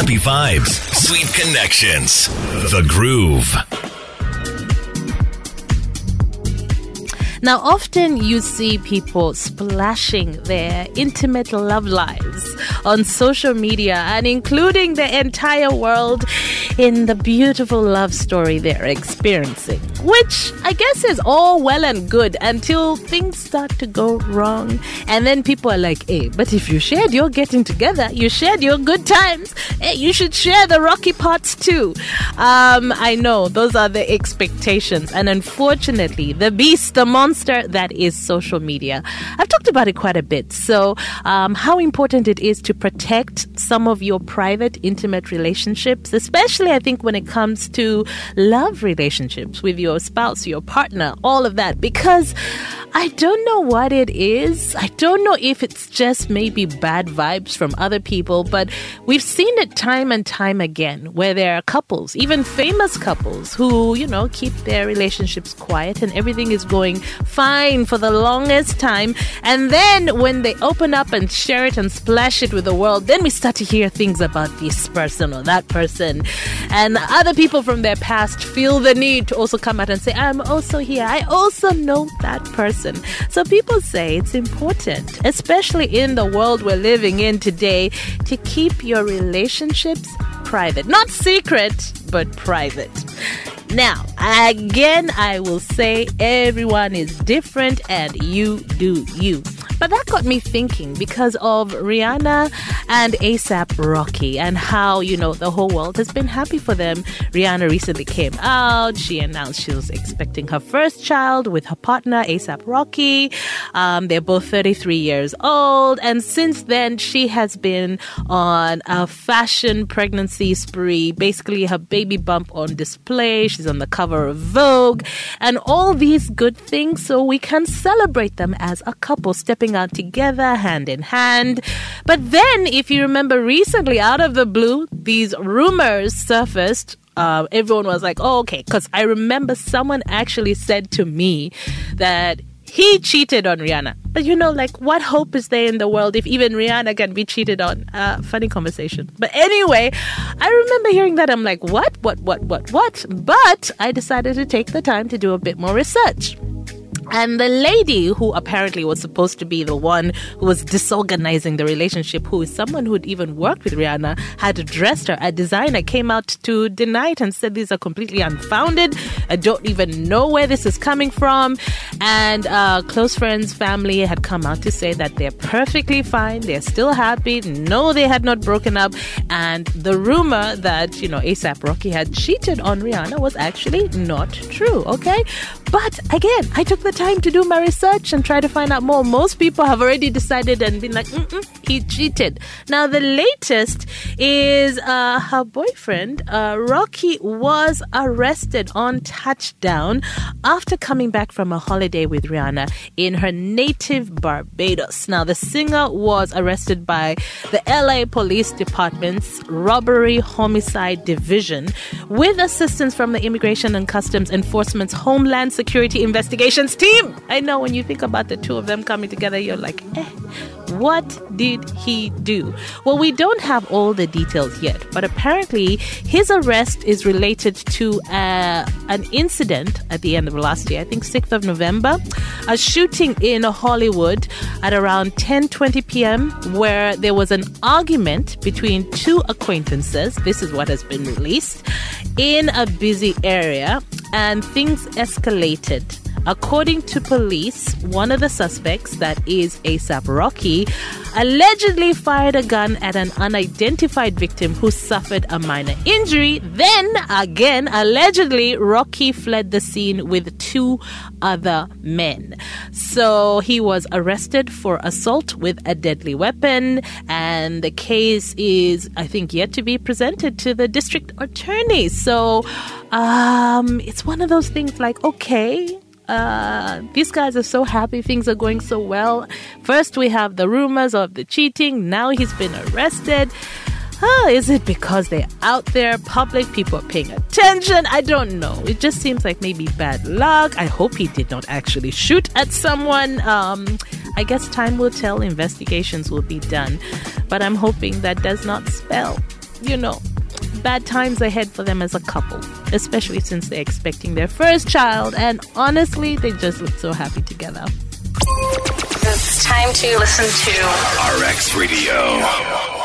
Happy vibes, sweet connections. The Groove. Now, often you see people splashing their intimate love lives on social media and including the entire world in the beautiful love story they're experiencing, which I guess is all well and good until things start to go wrong. And then people are like, hey, but if you shared your getting together, you shared your good times, hey, you should share the rocky parts too. Um, I know those are the expectations. And unfortunately, the beast, the monster, monster that is social media. I've talked about it quite a bit. So, um, how important it is to protect some of your private, intimate relationships, especially I think when it comes to love relationships with your spouse, your partner, all of that, because I don't know what it is. I don't know if it's just maybe bad vibes from other people, but we've seen it time and time again where there are couples, even famous couples, who, you know, keep their relationships quiet and everything is going fine for the longest time. And then when they open up and share it and splash it with the world, then we start to hear things about this person or that person. And other people from their past feel the need to also come out and say, I'm also here. I also know that person. So people say it's important, especially in the world we're living in today, to keep your relationships private. Not secret, but private. Now, again, I will say everyone is different and you do you. But that got me thinking because of Rihanna and ASAP Rocky and how, you know, the whole world has been happy for them. Rihanna recently came out. She announced she was expecting her first child with her partner, ASAP Rocky. Um, they're both 33 years old. And since then, she has been on a fashion pregnancy spree. Basically, her baby bump on display. She's on the cover of Vogue and all these good things so we can celebrate them as a couple stepping out together, hand in hand. But then, if you remember recently, out of the blue, these rumors surfaced uh, everyone was like, oh, okay. Because I remember someone actually said to me that he cheated on Rihanna. But you know, like, what hope is there in the world if even Rihanna can be cheated on? Uh, funny conversation. But anyway, I remember hearing that. I'm like, what, what, what, what, what? But I decided to take the time to do a bit more research. And the lady who apparently was supposed to be the one who was disorganizing the relationship, who is someone who'd even worked with Rihanna, had addressed her. A designer came out to deny it and said these are completely unfounded. I don't even know where this is coming from. And uh, close friends, family had come out to say that they're perfectly fine. They're still happy. No, they had not broken up. And the rumor that, you know, ASAP Rocky had cheated on Rihanna was actually not true. Okay. But again, I took the time to do my research and try to find out more. Most people have already decided and been like, he cheated. Now, the latest is uh, her boyfriend, uh, Rocky, was arrested on touchdown after coming back from a holiday with Rihanna in her native Barbados. Now, the singer was arrested by the LA Police Department's Robbery Homicide Division with assistance from the Immigration and Customs Enforcement's Homeland Security Investigations team. I know when you think about the two of them coming together, you're like, eh, what did he do? Well, we don't have all the details yet, but apparently his arrest is related to uh, an incident at the end of last year, I think 6th of November, a shooting in Hollywood at around 10:20 p.m. where there was an argument between two acquaintances. This is what has been released in a busy area and things escalated According to police, one of the suspects, that is ASAP Rocky, allegedly fired a gun at an unidentified victim who suffered a minor injury. Then, again, allegedly, Rocky fled the scene with two other men. So he was arrested for assault with a deadly weapon, and the case is, I think, yet to be presented to the district attorney. So um, it's one of those things like, okay uh, these guys are so happy. Things are going so well. First, we have the rumors of the cheating. Now he's been arrested. Uh, is it because they're out there, public, people are paying attention? I don't know. It just seems like maybe bad luck. I hope he did not actually shoot at someone. Um, I guess time will tell, investigations will be done. But I'm hoping that does not spell you know, bad times ahead for them as a couple, especially since they're expecting their first child. And honestly, they just look so happy together. It's time to listen to RX Radio.